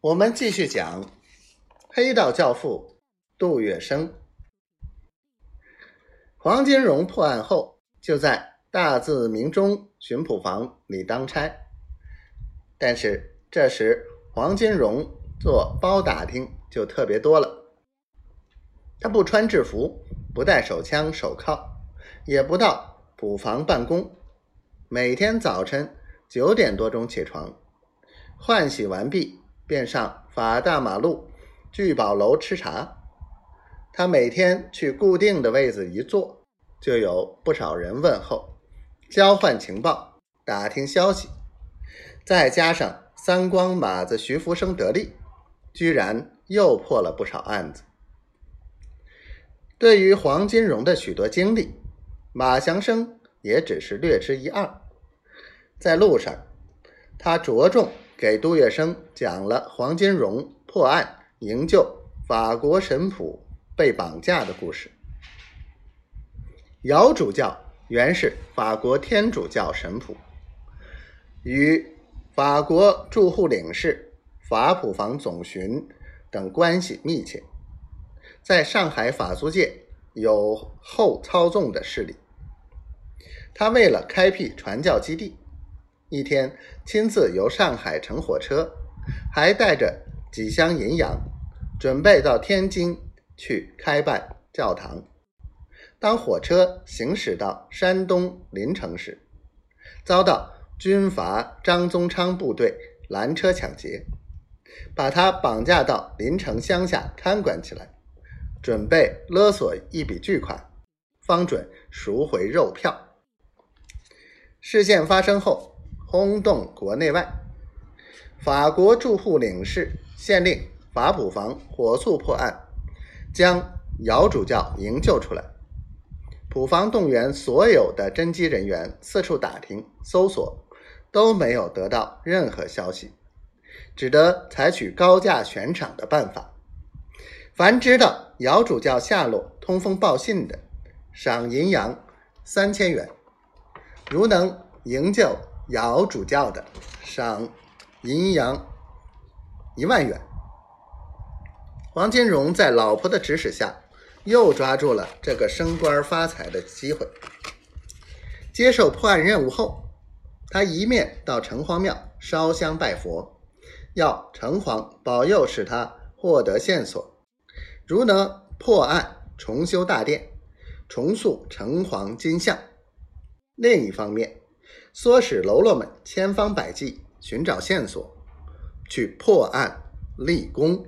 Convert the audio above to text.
我们继续讲黑道教父杜月笙。黄金荣破案后，就在大字明中巡捕房里当差。但是这时黄金荣做包打听就特别多了。他不穿制服，不带手枪手铐，也不到捕房办公。每天早晨九点多钟起床，换洗完毕。便上法大马路聚宝楼吃茶。他每天去固定的位子一坐，就有不少人问候、交换情报、打听消息。再加上三光马子徐福生得力，居然又破了不少案子。对于黄金荣的许多经历，马祥生也只是略知一二。在路上，他着重。给杜月笙讲了黄金荣破案营救法国神父被绑架的故事。姚主教原是法国天主教神父，与法国驻沪领事、法普房总巡等关系密切，在上海法租界有后操纵的势力。他为了开辟传教基地。一天，亲自由上海乘火车，还带着几箱银洋，准备到天津去开办教堂。当火车行驶到山东临城时，遭到军阀张宗昌部队拦车抢劫，把他绑架到临城乡下看管起来，准备勒索一笔巨款，方准赎回肉票。事件发生后。轰动国内外，法国驻沪领事县令法普房火速破案，将姚主教营救出来。普房动员所有的侦缉人员四处打听搜索，都没有得到任何消息，只得采取高价悬赏的办法。凡知道姚主教下落、通风报信的，赏银洋三千元；如能营救，姚主教的赏银洋一万元。黄金荣在老婆的指使下，又抓住了这个升官发财的机会。接受破案任务后，他一面到城隍庙烧香拜佛，要城隍保佑，使他获得线索，如能破案重修大殿，重塑城隍金像。另一方面，唆使喽啰们千方百计寻找线索，去破案立功。